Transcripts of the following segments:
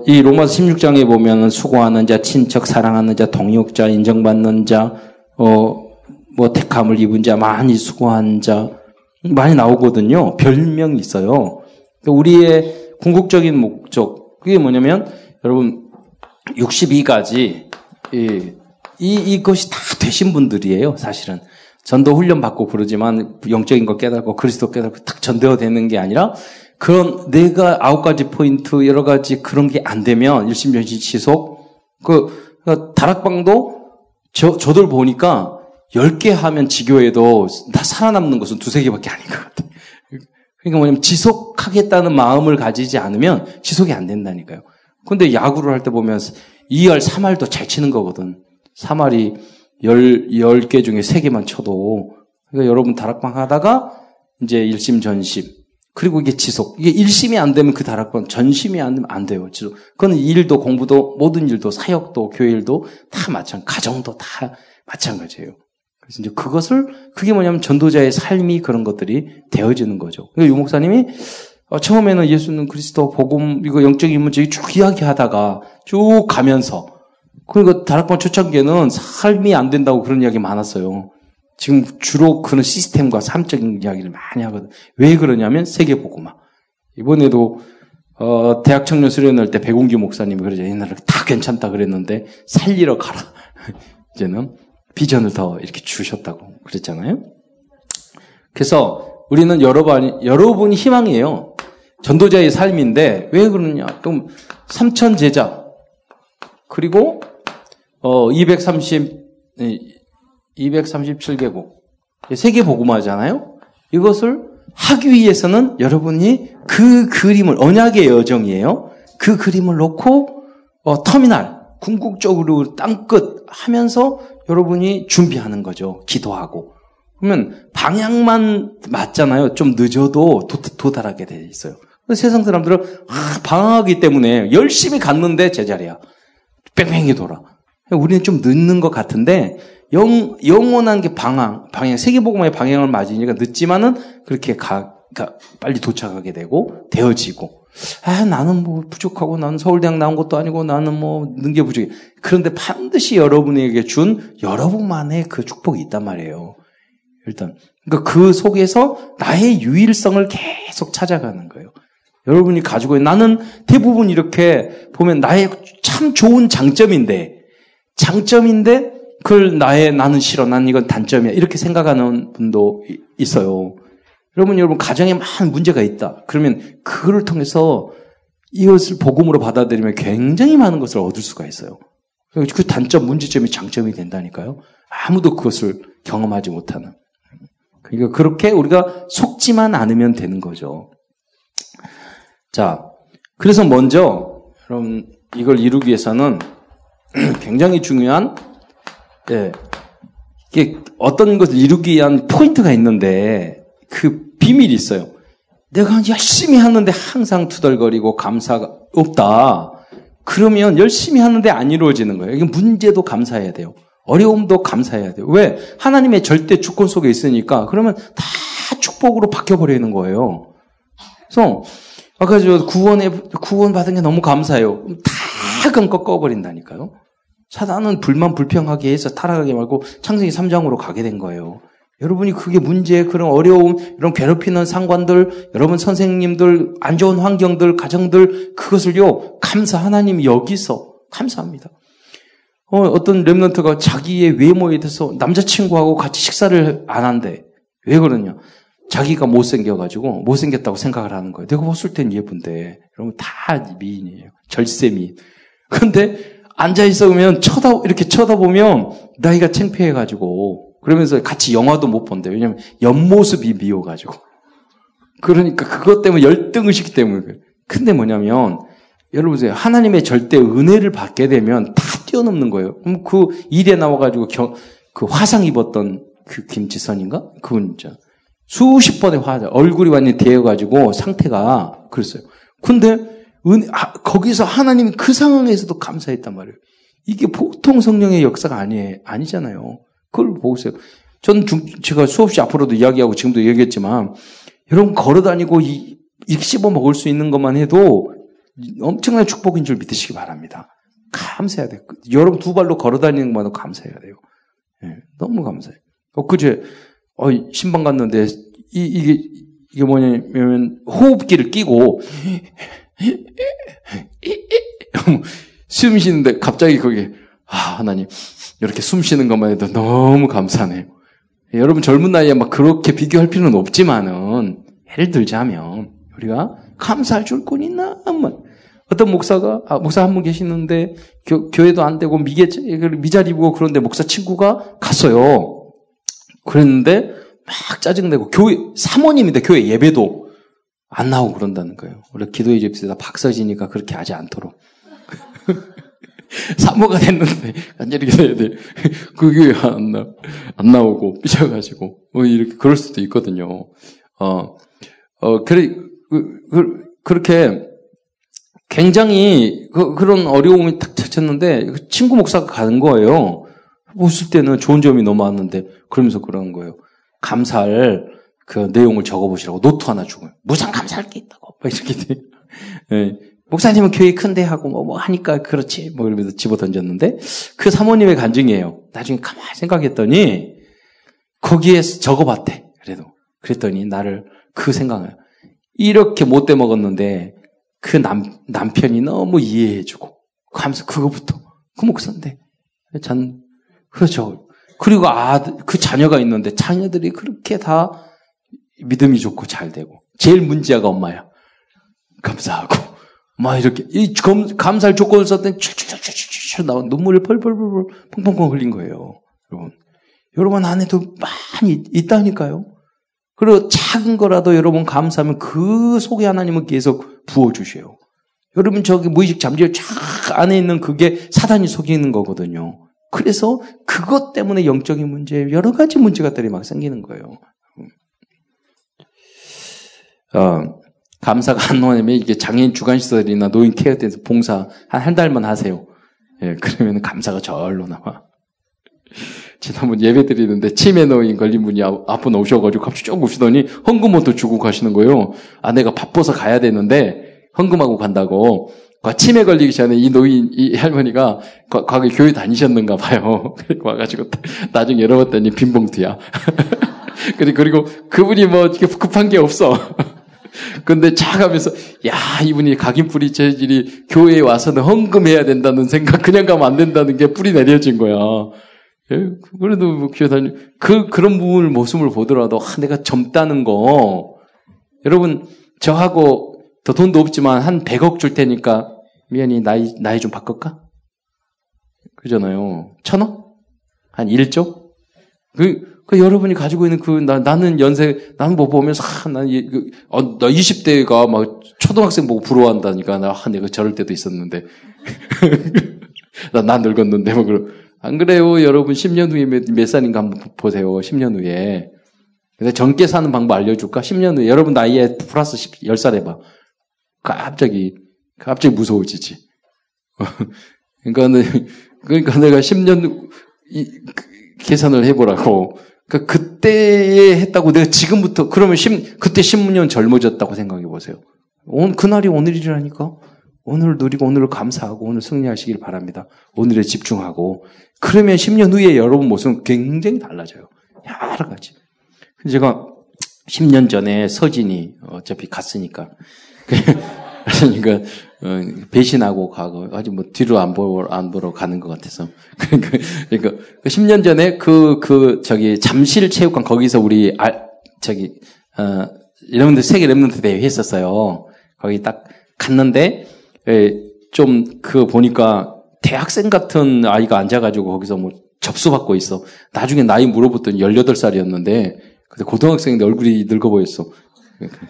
어, 이 로마서 16장에 보면은 수고하는 자, 친척, 사랑하는 자, 동역자, 인정받는 자, 어, 뭐 택함을 입은 자, 많이 수고한 자, 많이 나오거든요. 별명이 있어요. 그러니까 우리의 궁극적인 목적, 그게 뭐냐면, 여러분, 62가지, 이, 이, 이것이 다 되신 분들이에요, 사실은. 전도 훈련 받고 그러지만, 영적인 거 깨닫고, 그리스도 깨닫고, 딱 전도가 되는 게 아니라, 그런 내가 아홉 가지 포인트 여러 가지 그런 게 안 되면 일심전심 지속 그, 그 다락방도 저 저들 보니까 열개 하면 지교에도 다 살아남는 것은 두세 개밖에 아닌 것 같아. 그러니까 뭐냐면 지속하겠다는 마음을 가지지 않으면 지속이 안 된다니까요. 근데 야구를 할 때 보면 2할, 3할도 잘 치는 거거든. 3할이 10, 10개 중에 3개만 쳐도. 그러니까 여러분 다락방 하다가 이제 일심전심. 그리고 이게 지속. 이게 일심이 안 되면 그 다락방, 전심이 안 되면 안 돼요. 지속. 그건 일도, 공부도, 모든 일도, 사역도, 교회 일도 다 마찬가지, 가정도 다 마찬가지예요. 그래서 이제 그것을, 그게 뭐냐면 전도자의 삶이 그런 것들이 되어지는 거죠. 그러니까 유 목사님이 어, 처음에는 예수는 그리스도, 복음, 이거 영적인 문제 쭉 이야기하다가 쭉 가면서, 그리고 다락방 초창기에는 삶이 안 된다고 그런 이야기 많았어요. 지금 주로 그런 시스템과 삶적인 이야기를 많이 하거든. 왜 그러냐면 세계보고마. 이번에도 어, 대학 청년 수련할 때 백운기 목사님이 그러죠. 옛날에 다 괜찮다 그랬는데 살리러 가라. 이제는 비전을 더 이렇게 주셨다고 그랬잖아요. 그래서 우리는 여러분, 여러분이 희망이에요. 전도자의 삶인데 왜 그러냐? 좀 삼천 제자 그리고 어 230, 237개국. 세계 복음화잖아요? 이것을 하기 위해서는 여러분이 그 그림을, 언약의 여정이에요. 그 그림을 놓고, 어, 터미널, 궁극적으로 땅끝 하면서 여러분이 준비하는 거죠. 기도하고. 그러면 방향만 맞잖아요. 좀 늦어도 도, 달하게 돼 있어요. 세상 사람들은 아, 방황하기 때문에 열심히 갔는데 제자리야. 뺑뺑이 돌아. 우리는 좀 늦는 것 같은데 영, 영원한 게 방향, 방향, 세계복음의 방향을 맞으니까 늦지만은 그렇게 가, 가, 빨리 도착하게 되고, 되어지고. 아, 나는 뭐 부족하고, 나는 서울대학 나온 것도 아니고, 나는 뭐는게 부족해. 그런데 반드시 여러분에게 준 여러분만의 그 축복이 있단 말이에요. 일단. 그러니까 그 속에서 나의 유일성을 계속 찾아가는 거예요. 여러분이 가지고 나는 대부분 이렇게 보면 나의 참 좋은 장점인데, 장점인데, 그걸 나의 나는 싫어. 난 이건 단점이야. 이렇게 생각하는 분도 있어요. 여러분, 여러분, 가정에 많은 문제가 있다. 그러면 그거를 통해서 이것을 복음으로 받아들이면 굉장히 많은 것을 얻을 수가 있어요. 그 단점, 문제점이 장점이 된다니까요. 아무도 그것을 경험하지 못하는. 그러니까 그렇게 우리가 속지만 않으면 되는 거죠. 자, 그래서 먼저, 여러분, 이걸 이루기 위해서는 굉장히 중요한 예. 이게 어떤 것을 이루기 위한 포인트가 있는데 그 비밀이 있어요. 내가 열심히 하는데 항상 투덜거리고 감사가 없다. 그러면 열심히 하는데 안 이루어지는 거예요. 이게 문제도 감사해야 돼요. 어려움도 감사해야 돼요. 왜? 하나님의 절대 주권 속에 있으니까 그러면 다 축복으로 바뀌어버리는 거예요. 그래서 아까 저 구원에 구원 받은 게 너무 감사해요. 다 그럼 꺾어버린다니까요. 사단은 불만 불평하게 해서 타락하게 말고 창세기 3장으로 가게 된 거예요. 여러분이 그게 문제, 그런 어려움, 이런 괴롭히는 상관들, 여러분 선생님들, 안 좋은 환경들, 가정들, 그것을요, 감사, 하나님이 여기서 감사합니다. 어, 어떤 랩런트가 자기의 외모에 대해서 남자친구하고 같이 식사를 안 한대. 왜 그러냐? 자기가 못생겨가지고 못생겼다고 생각을 하는 거예요. 내가 봤을 땐 예쁜데. 여러분 다 미인이에요. 절세 미인. 근데 앉아 있으면 쳐다 이렇게 쳐다보면 나이가 창피해 가지고 그러면서 같이 영화도 못 본대. 왜냐면 옆모습이 미워 가지고. 그러니까 그것 때문에 열등 의식 때문에 그래. 근데 뭐냐면 여러분 보세요. 하나님의 절대 은혜를 받게 되면 다 뛰어넘는 거예요. 그럼 그 일에 나와 가지고 겨, 그 화상 입었던 그 김지선인가? 그분 진짜 수십 번의 화상 얼굴이 완전히 되어가지고 상태가 그랬어요. 근데 은, 아, 거기서 하나님이 그 상황에서도 감사했단 말이에요. 이게 보통 성령의 역사가 아니, 아니잖아요. 그걸 보세요. 전 중, 제가 수없이 앞으로도 이야기하고 지금도 얘기했지만, 여러분 걸어 다니고 이, 이렇게 씹어 먹을 수 있는 것만 해도 엄청난 축복인 줄 믿으시기 바랍니다. 감사해야 돼요. 여러분 두 발로 걸어 다니는 것만도 감사해야 돼요. 예, 너무 감사해요. 어, 그제, 어, 신방 갔는데, 이, 이게, 이게 뭐냐면, 호흡기를 끼고, 숨 쉬는데 갑자기 거기에, 아, 하나님, 이렇게 숨 쉬는 것만 해도 너무 감사하네요. 여러분 젊은 나이에 막 그렇게 비교할 필요는 없지만은, 예를 들자면, 우리가 감사할 줄꾼 있나? 한번. 어떤 목사가, 아, 목사 한 분 계시는데, 교, 교회도 안 되고, 미개, 미자리고 그런데 목사 친구가 갔어요. 그랬는데, 막 짜증내고, 교회, 사모님인데 교회 예배도 안 나오고 그런다는 거예요. 원래 기도의 집에다 박서지니까 그렇게 하지 않도록. 사모가 됐는데, 간절히 기도해야 돼. 그 교회 안, 나, 안 나오고, 삐져가지고, 뭐, 이렇게, 그럴 수도 있거든요. 어, 어, 그래, 그, 그, 그렇게 굉장히 그, 런 어려움이 탁 찾았는데 그 친구 목사가 가는 거예요. 웃을 때는 좋은 점이 너무 많은데 그러면서 그러는 거예요. 감사할 그 내용을 적어보시라고 노트 하나 주고 무상 감사할 게 있다고 막 이렇게 돼. 네. 목사님은 교회 큰데 하고 뭐, 뭐 하니까 그렇지 뭐 이러면서 집어 던졌는데 그 사모님의 간증이에요. 나중에 가만히 생각했더니 거기에 적어봤대. 그래도 그랬더니 나를 그 생각을 이렇게 못돼 먹었는데 그 남, 남편이 너무 이해해주고 하면서 그거부터 그 목사인데 전 그렇죠. 그리고 아, 그 자녀가 있는데 자녀들이 그렇게 다 믿음이 좋고 잘 되고 제일 문제가 엄마야. 감사하고 막 이렇게 이 감사할 조건을 썼더니 츄츄츄츄츄 나온 눈물을 펄펄펄펄 펑펑펑 흘린 거예요. 여러분. 여러분 안에도 많이 있다니까요. 그리고 작은 거라도 여러분 감사하면 그 속에 하나님은 계속 부어주셔요. 여러분 저기 무의식 잠재 쫙 안에 있는 그게 사단이 속이는 거거든요. 그래서 그것 때문에 영적인 문제, 여러 가지 문제가 들이 막 생기는 거예요. 어, 감사가 안 나오면 이게 장애인 주간시설이나 노인 케어대에서 봉사 한 한 달만 하세요. 예, 그러면 감사가 절로 나와. 지난번 예배 드리는데 치매 노인 걸린 분이 앞분 오셔가지고 갑자기 쭉 오시더니 헌금부터 주고 가시는 거예요. 아 내가 바빠서 가야 되는데 헌금하고 간다고. 치매 걸리기 전에 이 노인, 이 할머니가 과거에 교회 다니셨는가 봐요. 와가지고 나중에 열어봤더니 빈봉투야. 그리고 그분이 뭐 급한 게 없어. 근데 차가면서 야 이분이 각인 뿌리 체질이 교회에 와서는 헌금해야 된다는 생각 그냥 가면 안 된다는 게 뿌리 내려진 거야. 예? 그래도 뭐 교회 다니 그 그런 부분을 모습을 보더라도 아, 내가 젊다는 거 여러분 저하고 더 돈도 없지만 한 100억 줄 테니까 미연이 나이 나이 좀 바꿀까? 그잖아요. 천억? 한 1조? 그, 그 여러분이 가지고 있는 그, 나, 나는 연세, 나는 뭐 보면서, 아, 난, 그, 어, 나 20대가 막 초등학생 보고 부러워한다니까. 나, 아, 내가 저럴 때도 있었는데. 나, 나 늙었는데, 뭐, 그런. 안 그래요? 여러분 10년 후에 몇, 몇 살인가 한번 보세요. 10년 후에. 근데 젊게 사는 방법 알려줄까? 10년 후에 여러분 나이에 플러스 10, 10살 해봐. 갑자기 갑자기 무서워지지. 그러니까, 그러니까 내가 10년 이, 그, 계산을 해보라고. 그러니까 그때 했다고 내가 지금부터 그러면 10, 그때 10년 젊어졌다고 생각해 보세요. 온 그날이 오늘이라니까. 오늘 누리고 오늘을 감사하고 오늘 승리하시길 바랍니다. 오늘에 집중하고 그러면 10년 후에 여러분 모습은 굉장히 달라져요. 여러 가지. 제가 10년 전에 서진이 어차피 갔으니까 그러니까 어, 배신하고 가고 아직 뭐 뒤로 안 보러 안 보러 가는 것 같아서 그러니까 그러니까 10년 그 전에 그그 그 저기 잠실 체육관 거기서 우리 아, 저기 어 여러분들 세계 랩런트 대회 했었어요. 거기 딱 갔는데 예, 좀그 보니까 대학생 같은 아이가 앉아가지고 거기서 뭐 접수받고 있어. 나중에 나이 물어봤더니 18살이었는데, 근데 고등학생인데 얼굴이 늙어 보였어.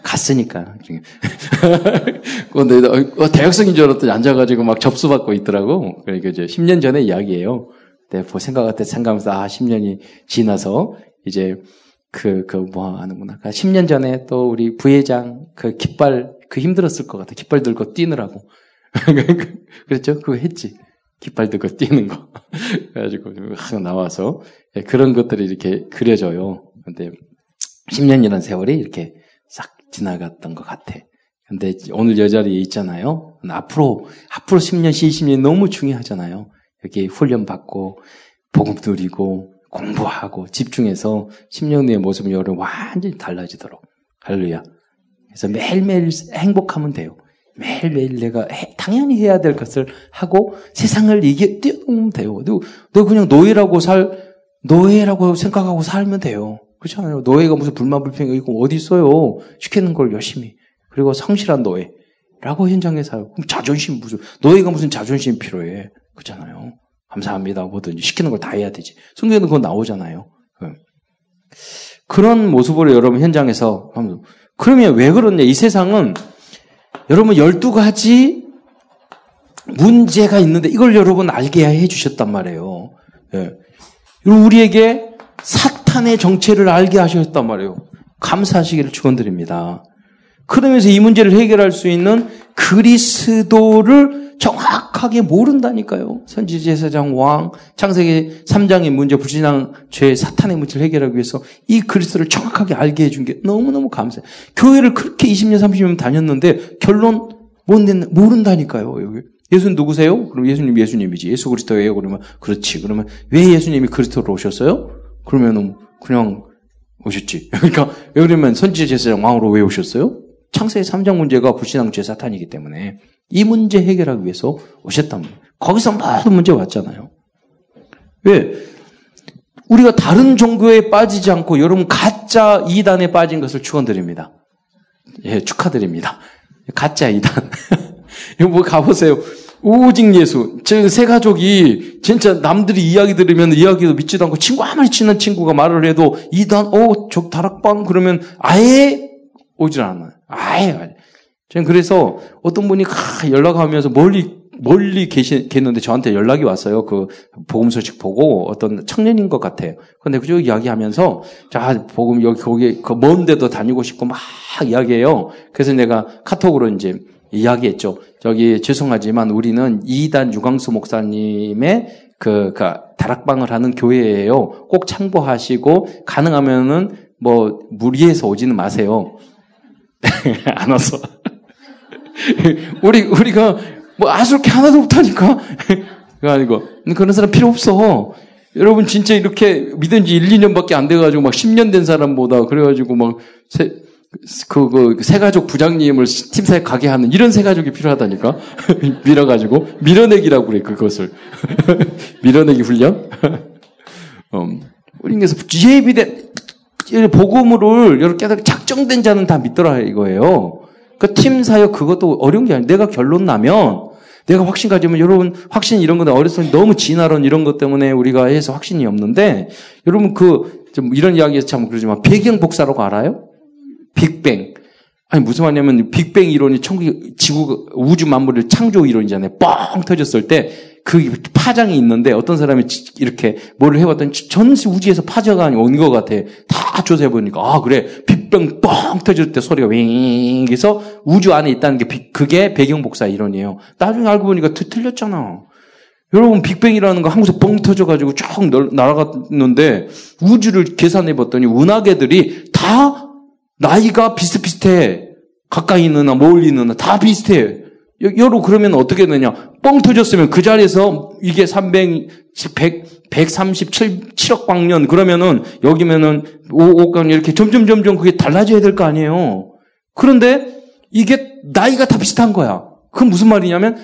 갔으니까. 근데 어, 대학생인 줄 알았더니 앉아가지고 막 접수받고 있더라고. 그러니까 이제 10년 전의 이야기예요. 네, 뭐 생각할 때 생각하면서 아 10년이 지나서 이제 그 그 뭐 하는구나. 10년 그러니까 전에 또 우리 부회장 그 깃발 그 힘들었을 것 같아. 깃발 들고 뛰느라고. 그랬죠? 그거 했지. 깃발 들고 뛰는 거. 그래가지고 항 나와서 예, 그런 것들이 이렇게 그려져요. 근데 10년이라는 세월이 이렇게 싹 지나갔던 것 같아. 근데 오늘 여 자리에 있잖아요. 앞으로, 앞으로 10년, 20년 너무 중요하잖아요. 여기 훈련 받고, 복음 누리고, 공부하고, 집중해서 10년 후의 모습은 여러분 완전히 달라지도록. 할렐루야. 그래서 매일매일 행복하면 돼요. 매일매일 내가 해, 당연히 해야 될 것을 하고 세상을 이겨 뛰어넘으면 돼요. 너, 너 그냥 노예라고 살, 노예라고 생각하고 살면 돼요. 그렇잖아요. 노예가 무슨 불만 불평이 있고 어디 있어요. 시키는 걸 열심히. 그리고 성실한 노예라고 현장에 살고. 그럼 자존심 무슨, 노예가 무슨 자존심 필요해. 그렇잖아요. 감사합니다. 뭐든지 시키는 걸 다 해야 되지. 성경에는 그거 나오잖아요. 그런 모습으로 여러분 현장에서 그러면 왜 그러냐? 이 세상은 여러분 12가지 문제가 있는데 이걸 여러분 알게 해 주셨단 말이에요. 예. 우리에게 사 탄의 정체를 알게 하셨단 말이에요. 감사하시기를 축원드립니다. 그러면서 이 문제를 해결할 수 있는 그리스도를 정확하게 모른다니까요. 선지 제사장 왕 창세기 3장의 문제 불신앙 죄 사탄의 문제를 해결하기 위해서 이 그리스도를 정확하게 알게 해준 게 너무너무 감사해요. 교회를 그렇게 20년 30년 다녔는데 결론 모른다니까요. 여기 예수는 누구세요? 그럼 예수님 예수님이지. 예수 그리스도예요. 그러면 그렇지. 그러면 왜 예수님이 그리스도로 오셨어요? 그러면은 그냥 오셨지. 그러니까 왜 그러면 선지 제사장 왕으로 왜 오셨어요? 창세기 3장 문제가 불신앙 죄 사탄이기 때문에 이 문제 해결하기 위해서 오셨단 말이에요. 거기서 모든 문제 왔잖아요. 왜? 우리가 다른 종교에 빠지지 않고 여러분 가짜 이단에 빠진 것을 축원드립니다. 예, 축하드립니다. 가짜 이단. 이거 뭐 가보세요. 오직 예수. 제 세 가족이 진짜 남들이 이야기 들으면 이야기도 믿지도 않고 친구 아무리 친한 친구가 말을 해도 이단, 어, 저 다락방 그러면 아예 오질 않아요. 아예. 저는 그래서 어떤 분이 연락하면서 멀리 멀리 계시, 겠는데 저한테 연락이 왔어요. 그 복음 소식 보고 어떤 청년인 것 같아요. 근데 그저 이야기하면서 자 복음 여기 거기 그 먼데도 다니고 싶고 막 이야기해요. 그래서 내가 카톡으로 이제 이야기했죠. 저기 죄송하지만 우리는 이단 유광수 목사님의 그, 그 다락방을 하는 교회예요. 꼭 참고하시고 가능하면은 뭐 무리해서 오지는 마세요. 안 와서. 우리, 우리가 뭐 아수렇게 하나도 못하니까. 그거 아니고. 그런 사람 필요 없어. 여러분 진짜 이렇게 믿은 지 1, 2년밖에 안 돼가지고 막 10년 된 사람보다 그래가지고 막 세, 그, 그, 세가족 부장님을 팀사에 가게 하는 이런 세가족이 필요하다니까? 밀어가지고. 밀어내기라고 그래, 그것을. 밀어내기 훈련? 음, 우리 그래서 예비된, 복음을 이렇게 작정된 자는 다 믿더라 이거예요. 그 팀 사역 그것도 어려운 게 아니에요. 내가 결론 나면 내가 확신 가지면 여러분 확신 이런 거는 어렸을 때 너무 진화론 이런 것 때문에 우리가 해서 확신이 없는데 여러분 그 좀 이런 이야기에서 참 그러지만 배경 복사라고 알아요? 빅뱅. 아니 무슨 말이냐면 빅뱅 이론이 천국 지구 우주 만물을 창조 이론이잖아요. 뻥 터졌을 때 그 파장이 있는데 어떤 사람이 이렇게 뭐를 해봤더니 전 우주에서 파자가 온 것 같아. 다 조사해 보니까 아 그래 빅병 뻥 터질 때 소리가 윙 해서 우주 안에 있다는 게 그게 배경 복사 이론이에요. 나중에 알고 보니까 틀렸잖아. 여러분 빅뱅이라는 거 한국에서 뻥 터져가지고 쭉 날아갔는데 우주를 계산해 봤더니 은하계들이 다 나이가 비슷비슷해. 가까이 있는 나 멀리 있는 나다 비슷해. 여로 그러면 어떻게 되냐? 뻥 터졌으면 그 자리에서 이게 300, 100, 137억 광년 그러면은 여기면은 5억 광년 이렇게 점점 점점 그게 달라져야 될 거 아니에요. 그런데 이게 나이가 다 비슷한 거야. 그건 무슨 말이냐면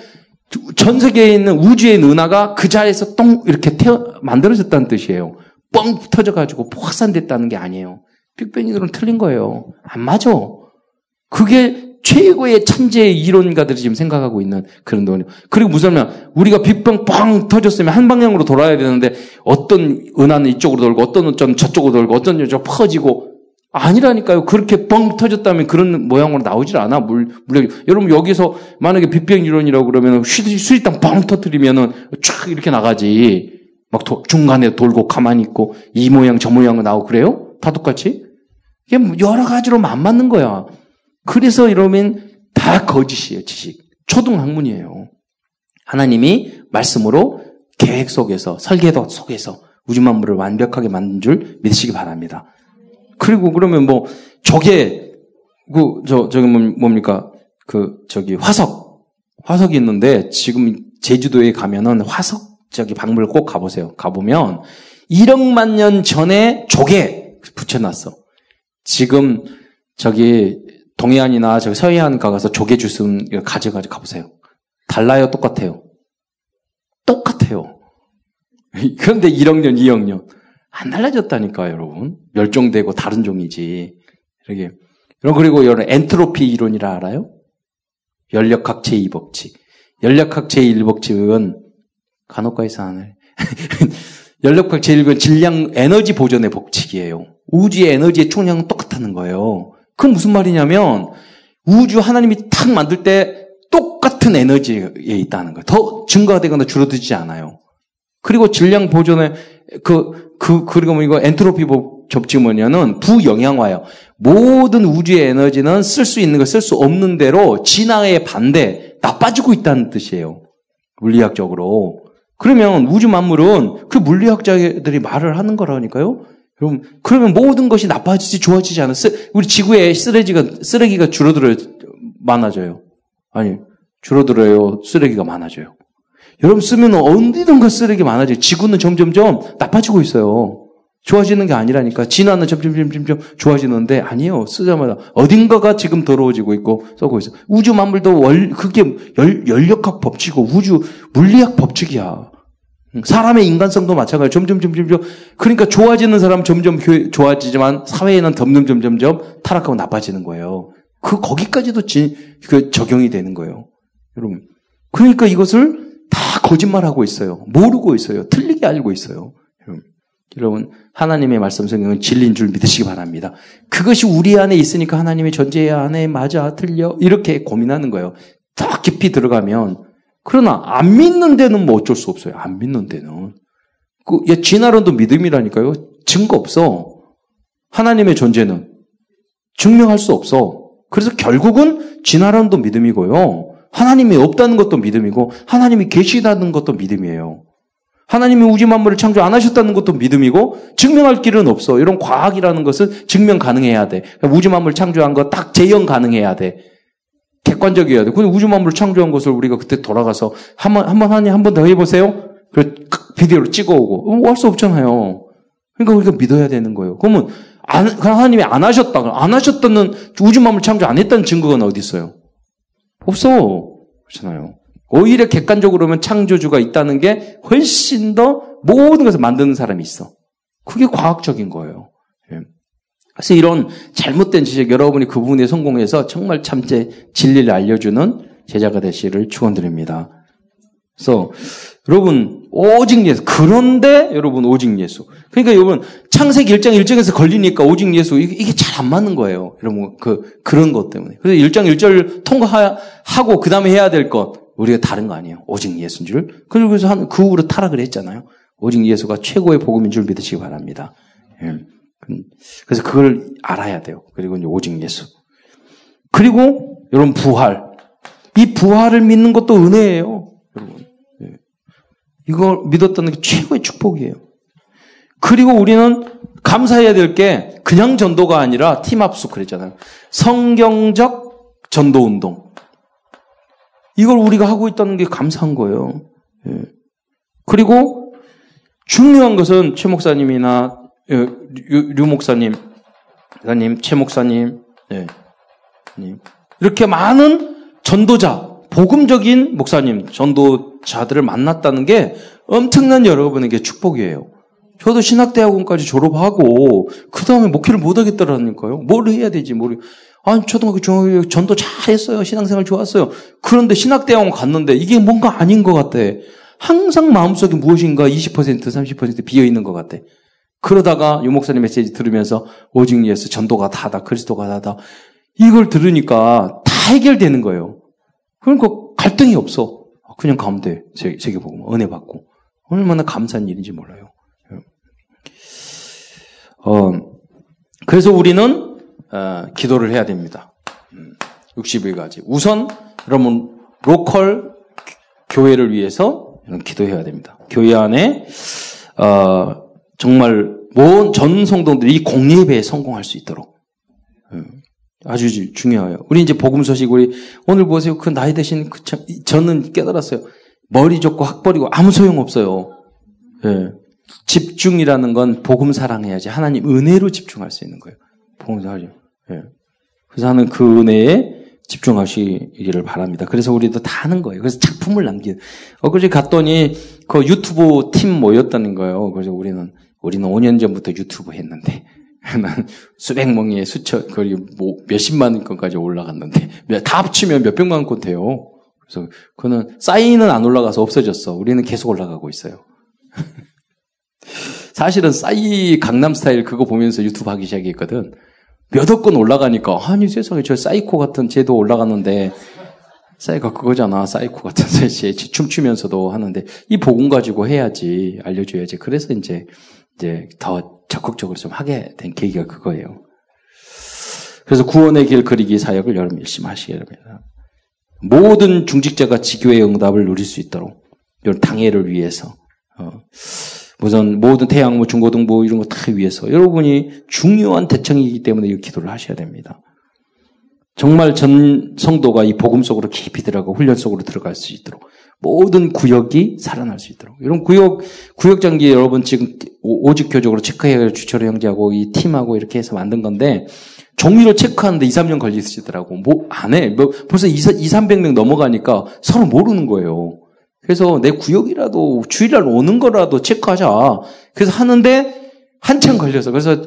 전 세계에 있는 우주의 은하가 그 자리에서 똥 이렇게 태어 만들어졌다는 뜻이에요. 뻥 터져가지고 확산됐다는 게 아니에요. 빅뱅이들은 틀린 거예요. 안 맞아. 그게 최고의 천재의 이론가들이 지금 생각하고 있는 그런 논리. 그리고 무슨 말 우리가 빅뱅 빵 터졌으면 한 방향으로 돌아야 되는데 어떤 은하는 이쪽으로 돌고 어떤 좀 저쪽으로 돌고 어떤 저 퍼지고 아니라니까요. 그렇게 뻥 터졌다면 그런 모양으로 나오질 않아. 물, 물력이. 여러분, 여기서 만약에 빅뱅 이론이라고 그러면 수리땅 뻥 터뜨리면은 쫙 이렇게 나가지. 막 도, 중간에 돌고 가만히 있고 이 모양 저 모양으로 나오고 그래요? 다 똑같이? 이게 여러 가지로 안 맞는 거야. 그래서 이러면 다 거짓이에요, 지식. 초등학문이에요. 하나님이 말씀으로 계획 속에서, 설계도 속에서 우주 만물을 완벽하게 만든 줄 믿으시기 바랍니다. 그리고 그러면 뭐, 저게, 그, 저, 저기 뭡니까? 그 저기 화석 화석이 있는데 지금 제주도에 가면은 화석 저기 박물을 꼭 가보세요. 가보면 1억만 년 전에 조개 붙여놨어. 지금 저기 동해안이나 저기 서해안 가서 조개 주스 가져가지고 가보세요. 달라요, 똑같아요. 똑같아요. 그런데 1억 년, 2억 년. 안 달라졌다니까, 여러분. 멸종되고 다른 종이지. 이렇게. 그리고 여러분, 엔트로피 이론이라 알아요? 연력학 제2법칙. 연력학 제1법칙은 간혹가에서 하는 연력학 제1은 질량 에너지 보존의 법칙이에요. 우주의 에너지의 총량은 똑같다는 거예요. 그건 무슨 말이냐면 우주 하나님이 탁 만들 때 똑같은 에너지에 있다는 거예요. 더 증가되거나 줄어들지 않아요. 그리고 질량 보존의 그, 그, 그리고 뭐 이거 엔트로피 법칙 뭐냐면 부영향화예요. 모든 우주의 에너지는 쓸 수 있는 거쓸수 없는 대로 진화의 반대, 나빠지고 있다는 뜻이에요. 물리학적으로. 그러면 우주 만물은 그 물리학자들이 말을 하는 거라니까요. 그럼 그러면 모든 것이 나빠지지 좋아지지 않아. 우리 지구에 쓰레기가 쓰레기가 줄어들어요, 많아져요. 아니 줄어들어요, 쓰레기가 많아져요. 여러분 쓰면 어디든가 쓰레기 많아져요. 지구는 점점점 나빠지고 있어요. 좋아지는 게 아니라니까. 진화는 점점, 점점, 점 좋아지는데 아니에요. 쓰자마자 어딘가가 지금 더러워지고 있고 썩고 있어. 우주 만물도 월, 그게 열, 연력학 법칙이고 우주 물리학 법칙이야. 사람의 인간성도 마찬가지로 점점, 점 점, 점 그러니까 좋아지는 사람 점점 좋아지지만 사회에는 점점, 점점, 점 타락하고 나빠지는 거예요. 그, 거기까지도 지, 그 적용이 되는 거예요. 여러분. 그러니까 이것을 다 거짓말하고 있어요. 모르고 있어요. 틀리게 알고 있어요. 여러분, 하나님의 말씀 성경은 진리인 줄 믿으시기 바랍니다. 그것이 우리 안에 있으니까 하나님의 존재 안에 맞아, 틀려, 이렇게 고민하는 거예요. 더 깊이 들어가면. 그러나, 안 믿는 데는 뭐 어쩔 수 없어요. 안 믿는 데는. 그, 야, 진화론도 믿음이라니까요. 증거 없어. 하나님의 존재는. 증명할 수 없어. 그래서 결국은 진화론도 믿음이고요. 하나님이 없다는 것도 믿음이고, 하나님이 계시다는 것도 믿음이에요. 하나님이 우주 만물을 창조 안 하셨다는 것도 믿음이고 증명할 길은 없어. 이런 과학이라는 것은 증명 가능해야 돼. 우주 만물 창조한 거 딱 재현 가능해야 돼. 객관적이어야 돼. 근데 우주 만물을 창조한 것을 우리가 그때 돌아가서 한 번 한 번 하니 한 번 더 해보세요. 그 비디오로 찍어오고 어, 할수 없잖아요. 그러니까 우리가 믿어야 되는 거예요. 그러면 안, 하나님이 안 하셨다. 안 하셨다는 우주 만물 창조 안 했다는 증거가 어디 있어요? 없어. 그렇잖아요. 오히려 객관적으로 보면 창조주가 있다는 게 훨씬 더 모든 것을 만드는 사람이 있어. 그게 과학적인 거예요. 예. 그래서 이런 잘못된 지식 여러분이 그 부분에 성공해서 정말 참제 진리를 알려주는 제자가 되시를 축원드립니다. 그래서 여러분 오직 예수 그런데 여러분 오직 예수 그러니까 여러분 창세기 1장 1절에서 걸리니까 오직 예수 이게 잘안 맞는 거예요 여러분 그 그런 것 때문에 그래서 1장 1절 통과하고 그 다음에 해야 될 것 우리가 다른 거 아니에요. 오직 예수인 줄. 그리고 한, 그 후로 타락을 했잖아요. 오직 예수가 최고의 복음인 줄 믿으시기 바랍니다. 예. 그래서 그걸 알아야 돼요. 그리고 이제 오직 예수. 그리고 여러분 부활. 이 부활을 믿는 것도 은혜예요. 여러분. 예. 이걸 믿었다는 게 최고의 축복이에요. 그리고 우리는 감사해야 될 게 그냥 전도가 아니라 팀합숙 그랬잖아요. 성경적 전도 운동. 이걸 우리가 하고 있다는 게 감사한 거예요. 예. 그리고 중요한 것은 최 목사님이나 예, 류, 목사님, 목사님, 최 목사님, 예, 이렇게 많은 전도자, 복음적인 목사님, 전도자들을 만났다는 게 엄청난 여러분에게 축복이에요. 저도 신학대학원까지 졸업하고 그 다음에 목회를 못하겠더라니까요. 뭘 해야 되지? 뭘 아니, 초등학교, 중학교 전도 잘했어요. 신앙생활 좋았어요. 그런데 신학대학원 갔는데 이게 뭔가 아닌 것 같아. 항상 마음속에 무엇인가 20%, 30% 비어 있는 것 같아. 그러다가 유목사님 메시지 들으면서 오직 예수, 전도가 다다, 그리스도가 다다. 이걸 들으니까 다 해결되는 거예요. 그러니까 갈등이 없어. 그냥 가면 돼. 세계 보고 은혜 받고. 얼마나 감사한 일인지 몰라요. 어, 그래서 우리는 어, 기도를 해야 됩니다. 60일까지. 음, 우선 여러분 로컬 교회를 위해서 기도해야 됩니다. 교회 안에 어, 정말 전 성도들이 공예배에 성공할 수 있도록 음, 아주 중요해요. 우리 이제 복음 소식 우리 오늘 보세요. 그 나이 대신 그 참, 저는 깨달았어요. 머리 좋고 학 버리고 아무 소용 없어요. 예. 집중이라는 건 복음 사랑해야지 하나님 은혜로 집중할 수 있는 거예요. 복음 사랑하죠. 예. 그래서 하는 그 은혜에 집중하시기를 바랍니다. 그래서 우리도 다 하는 거예요. 그래서 작품을 남긴. 엊그제 갔더니 그 유튜브 팀 모였다는 거예요. 그래서 우리는 우리는 5년 전부터 유튜브 했는데 난 수백 명의 수천 거리 뭐 몇십만 건까지 올라갔는데 다 합치면 몇백만 건 돼요. 그래서 그는 사인은 안 올라가서 없어졌어. 우리는 계속 올라가고 있어요. 사실은 싸이 강남 스타일 그거 보면서 유튜브 하기 시작했거든. 몇억 건 올라가니까 아니 세상에 저 사이코 같은 쟤도 올라갔는데 싸이가 그거잖아. 사이코 같은 셋이 춤추면서도 하는데 이 복음 가지고 해야지 알려줘야지. 그래서 이제 이제 더 적극적으로 좀 하게 된 계기가 그거예요. 그래서 구원의 길 그리기 사역을 여러분 열심히 하시기 바랍니다. 모든 중직자가 지교회 응답을 누릴 수 있도록 이런 당회를 위해서 어, 우선 모든 태양무 중고등부 이런 거 다 위해서 여러분이 중요한 대청이기 때문에 이 기도를 하셔야 됩니다. 정말 전 성도가 이 복음 속으로 깊이 들어가고 훈련 속으로 들어갈 수 있도록 모든 구역이 살아날 수 있도록 이런 구역 구역 장기 여러분 지금 오직 교적으로 체크해야 할 주철 형제하고 이 팀하고 이렇게 해서 만든 건데 종이로 체크하는데 2, 3년 걸리시더라고. 뭐 안 해. 뭐 벌써 2, 2 300명 넘어가니까 서로 모르는 거예요. 그래서 내 구역이라도 주일날 오는 거라도 체크하자. 그래서 하는데 한참 걸려서 그래서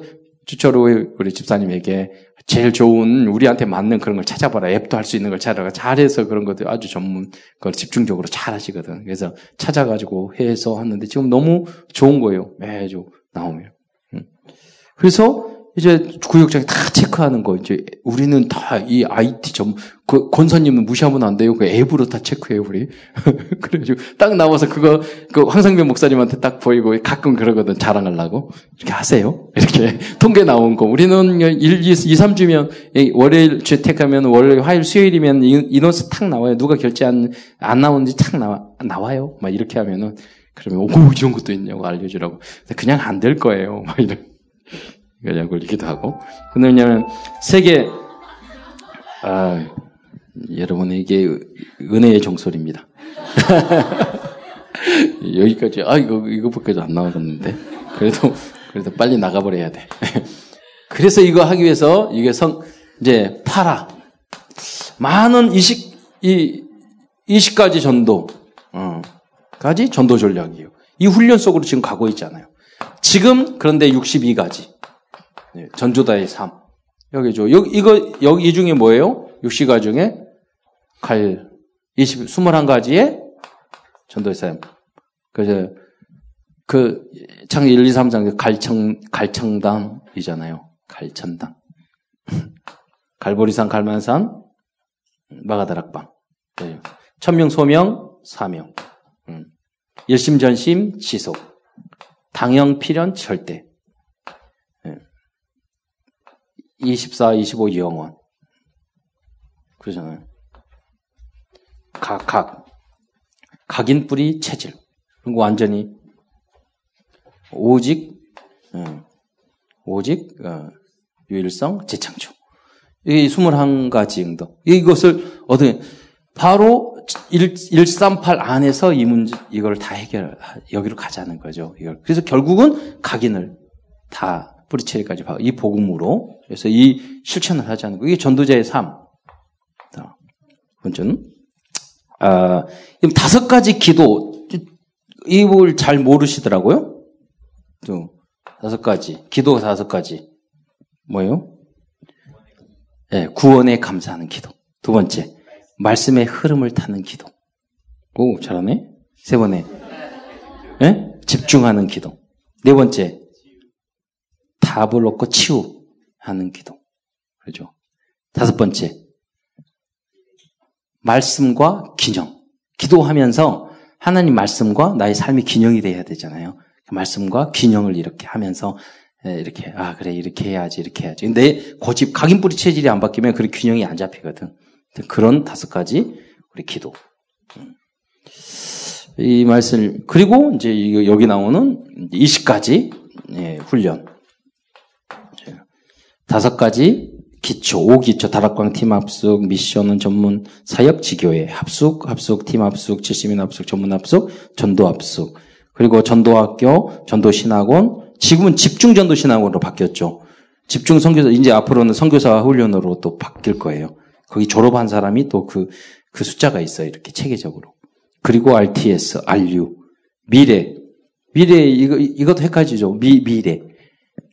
주철로 우리 집사님에게 제일 좋은 우리한테 맞는 그런 걸 찾아봐라. 앱도 할 수 있는 걸 찾아가. 잘해서 그런 것들 아주 전문 그걸 집중적으로 잘 하시거든. 그래서 찾아가지고 해서 하는데 지금 너무 좋은 거예요. 매주 나오면. 그래서 이제 구역장에 다 체크하는 거. 이제 우리는 다 이 IT 점, 그 권사님은 무시하면 안 돼요. 그 앱으로 다 체크해요, 우리. 그래가지고 딱 나와서 그거, 그 황상변 목사님한테 딱 보이고 가끔 그러거든. 자랑하려고. 이렇게 하세요. 이렇게 통계 나온 거. 우리는 1, 2, 2 3주면 월요일 재택하면 월요일, 화요일, 수요일이면 인원수 탁 나와요. 누가 결제 안, 안 나오는지 탁 나와, 나와요. 막 이렇게 하면은 그러면 오, 이런 것도 있냐고 알려주라고. 그냥 안 될 거예요. 막 이런. 약 올리기도 하고. 왜냐하면 세계 아, 여러분에게 은혜의 종소리입니다. 여기까지 아 이거 이거밖에 안 나왔는데 그래도 그래도 빨리 나가버려야 돼. 그래서 이거 하기 위해서 이게 성 이제 파라 많은 이식 이 이식까지 전도 어 까지 전도 전략이에요. 이 훈련 속으로 지금 가고 있잖아요. 지금 그런데 62가지 네, 전조다의 삶. 여기죠. 여기, 이거, 여기 이 중에 뭐예요? 60가 중에 갈, 20, 21가지의 전도의 삶. 그래서 그, 창 1, 2, 3장 갈청, 갈청당이잖아요. 갈천당. 갈보리산, 갈만산, 마가다락방. 네. 천명, 소명, 사명. 음. 일심전심, 지속. 당형, 필연, 절대. 24, 25 영원. 그러잖아요. 각, 각. 각인 뿌리 체질. 그리고 완전히 오직, 어, 오직, 어, 유일성 재창조. 이게 21가지 응도. 이것을 어떻게, 바로 1, 138 안에서 이 문제, 이걸 다 해결, 여기로 가자는 거죠. 이걸. 그래서 결국은 각인을 다 뿌리채리까지 이 복음으로 그래서 이 실천을 하자는 거. 이게 전도자의 삶. 번째는 아, 다섯 가지 기도 이걸 잘 모르시더라고요. 또 다섯 가지 기도가 다섯 가지 뭐예요? 네, 구원에 감사하는 기도. 두 번째 말씀의 흐름을 타는 기도. 오 잘하네. 세 번에 네? 집중하는 기도. 네 번째 답을 얻고 치유하는 기도. 그렇죠? 다섯 번째. 말씀과 균형. 기도하면서 하나님 말씀과 나의 삶이 균형이 돼야 되잖아요. 그 말씀과 균형을 이렇게 하면서 이렇게 아 그래 이렇게 해야지 이렇게 해야지. 근데 고집 각인 뿌리 체질이 안 바뀌면 그 균형이 안 잡히거든. 그런 다섯 가지 우리 기도. 음. 이 말씀 그리고 이제 여기 나오는 20가지 예, 훈련. 다섯 가지 기초, 5기초, 다락방 팀 합숙, 미션은 전문 사역 지교회, 합숙, 합숙, 팀 합숙, 70인 합숙, 전문 합숙, 전도 합숙. 그리고 전도학교, 전도신학원, 지금은 집중 전도신학원으로 바뀌었죠. 집중 선교사, 이제 앞으로는 선교사 훈련으로 또 바뀔 거예요. 거기 졸업한 사람이 또 그, 그 숫자가 있어요. 이렇게 체계적으로. 그리고 RTS, RU, 미래. 미래, 이거, 이것도 헷갈리죠. 미, 미래.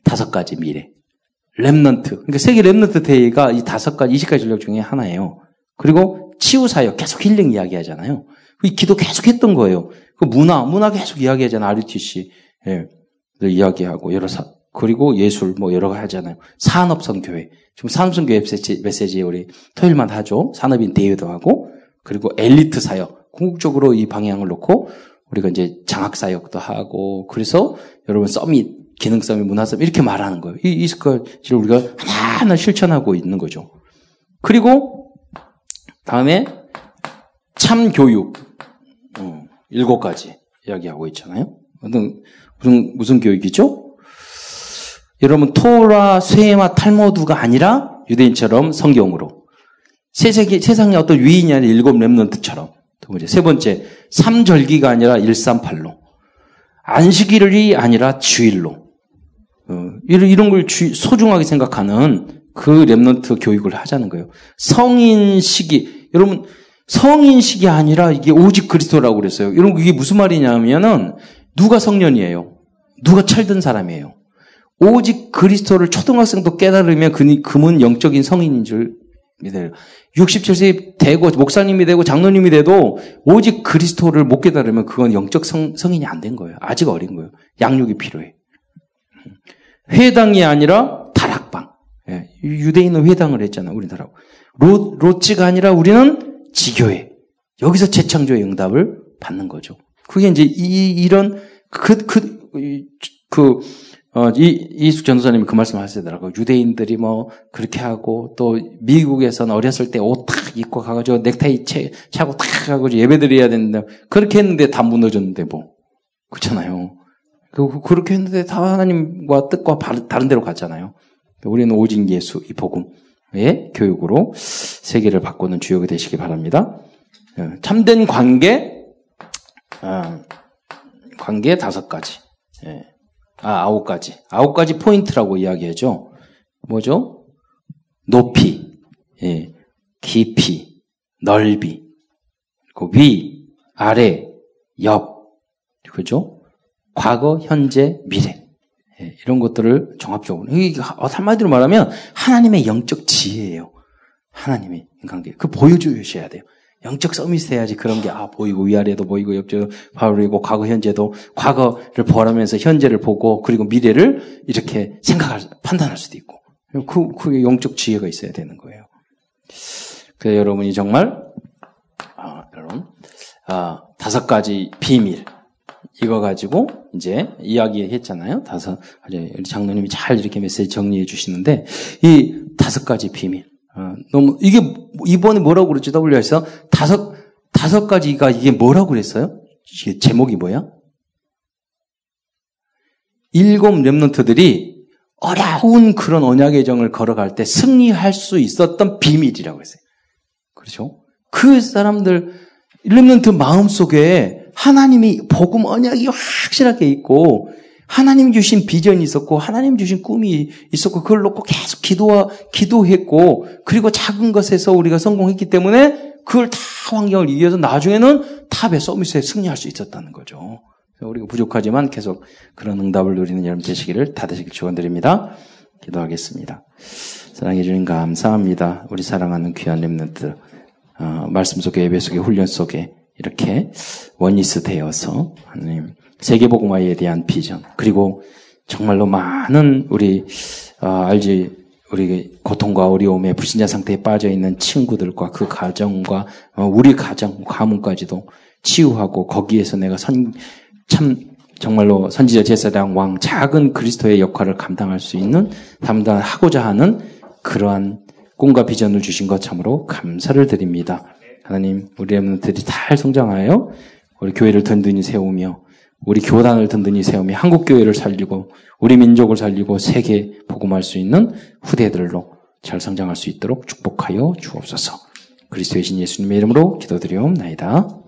다섯 가지 미래. Remnant. 그러니까 세계 Remnant 대회가 이 다섯 가지, 이십 가지 전략 중에 하나예요. 그리고 치유 사역, 계속 힐링 이야기 하잖아요. 이 기도 계속 했던 거예요. 그 문화, 문화 계속 이야기 하잖아요. RUTC. 예. 이야기하고, 여러 사, 그리고 예술, 뭐 여러 가지 하잖아요. 산업선교회. 지금 산업선교회 메시지, 메시지 우리 토요일만 하죠. 산업인 대회도 하고, 그리고 엘리트 사역. 궁극적으로 이 방향을 놓고, 우리가 이제 장학 사역도 하고, 그래서 여러분 서밋, 기능성이 문화성 이렇게 말하는 거예요. 이 이스까지를 우리가 하나하나 실천하고 있는 거죠. 그리고 다음에 참 교육 어, 일곱 가지 이야기하고 있잖아요. 무슨 무슨 무슨 교육이죠? 여러분 토라 쇠마 탈모두가 아니라 유대인처럼 성경으로 세세계 세상의 어떤 위인이 아닌 일곱 렘넌트처럼 두 번째 세 번째 삼절기가 아니라 일삼팔로 안식일이 아니라 주일로 어, 이런, 이런 걸 주, 소중하게 생각하는 그 랩런트 교육을 하자는 거예요. 성인식이, 여러분, 성인식이 아니라 이게 오직 그리스도라고 그랬어요. 여러분, 이게 무슨 말이냐면은, 누가 성년이에요? 누가 철든 사람이에요? 오직 그리스도를 초등학생도 깨달으면 그, 금은 영적인 성인인 줄 믿어요. 67세 되고, 목사님이 되고, 장로님이 돼도, 오직 그리스도를 못 깨달으면 그건 영적 성, 성인이 안 된 거예요. 아직 어린 거예요. 양육이 필요해. 회당이 아니라 다락방. 예, 유대인은 회당을 했잖아, 우리나라. 로, 로치가 아니라 우리는 지교회. 여기서 재창조의 응답을 받는 거죠. 그게 이제 이, 이런, 그, 그, 그, 어, 이, 이숙 전도사님이 그 말씀 하시더라고요. 유대인들이 뭐, 그렇게 하고, 또, 미국에서는 어렸을 때 옷 탁 입고 가가지고 넥타이 채, 차고 탁 하고 예배 드려야 되는데, 그렇게 했는데 다 무너졌는데 뭐. 그렇잖아요. 그, 그렇게 했는데 다 하나님과 뜻과 다른 데로 갔잖아요. 우리는 오직 예수, 이 복음의 교육으로 세계를 바꾸는 주역이 되시기 바랍니다. 예, 참된 관계, 아, 관계 다섯 가지. 예. 아, 아홉 가지. 아홉 가지 포인트라고 이야기하죠. 뭐죠? 높이, 예. 깊이, 넓이, 그 위, 아래, 옆, 그죠? 과거, 현재, 미래. 예, 이런 것들을 종합적으로. 이게 한마디로 말하면 하나님의 영적 지혜예요. 하나님의 관계. 그 보여주셔야 돼요. 영적 서밋 해야지 그런 게, 아, 보이고, 위아래도 보이고, 옆쪽 바로이고, 과거, 현재도, 과거를 보라면서 현재를 보고, 그리고 미래를 이렇게 생각할, 판단할 수도 있고. 그, 그게 영적 지혜가 있어야 되는 거예요. 그래서 여러분이 정말, 아, 여러분, 아, 다섯 가지 비밀. 이거 가지고 이제 이야기했잖아요. 다섯 우리 장로님이 잘 이렇게 메시지 정리해 주시는데 이 다섯 가지 비밀. 어, 너무 이게 이번에 뭐라고 그랬지 WR에서 다섯 다섯 가지가 이게 뭐라고 그랬어요? 이게 제목이 뭐야? 일곱 렘넌트들이 어려운 그런 언약의 정을 걸어갈 때 승리할 수 있었던 비밀이라고 했어요. 그렇죠? 그 사람들 렘넌트 마음 속에 하나님이 복음 언약이 확실하게 있고 하나님 주신 비전이 있었고 하나님 주신 꿈이 있었고 그걸 놓고 계속 기도와 기도했고 그리고 작은 것에서 우리가 성공했기 때문에 그걸 다 환경을 이겨서 나중에는 탑의 서밋에 승리할 수 있었다는 거죠. 우리가 부족하지만 계속 그런 응답을 누리는 여러분 되시기를 다되시길 축원드립니다. 기도하겠습니다. 사랑해 주님 감사합니다. 우리 사랑하는 귀한 렘넌트 어, 말씀 속에 예배 속에 훈련 속에 이렇게 원리스 되어서 하나님 세계복음화에 대한 비전 그리고 정말로 많은 우리 어, 알지 우리 고통과 어려움에 불신자 상태에 빠져 있는 친구들과 그 가정과 어, 우리 가정 가문까지도 치유하고 거기에서 내가 선 참 정말로 선지자 제사장 왕 작은 그리스도의 역할을 감당할 수 있는 담당하고자 하는 그러한 꿈과 비전을 주신 것 참으로 감사를 드립니다. 하나님, 우리 렘들이 잘 성장하여 우리 교회를 든든히 세우며 우리 교단을 든든히 세우며 한국 교회를 살리고 우리 민족을 살리고 세계 복음할 수 있는 후대들로 잘 성장할 수 있도록 축복하여 주옵소서. 그리스도의 신 예수님의 이름으로 기도드리옵나이다.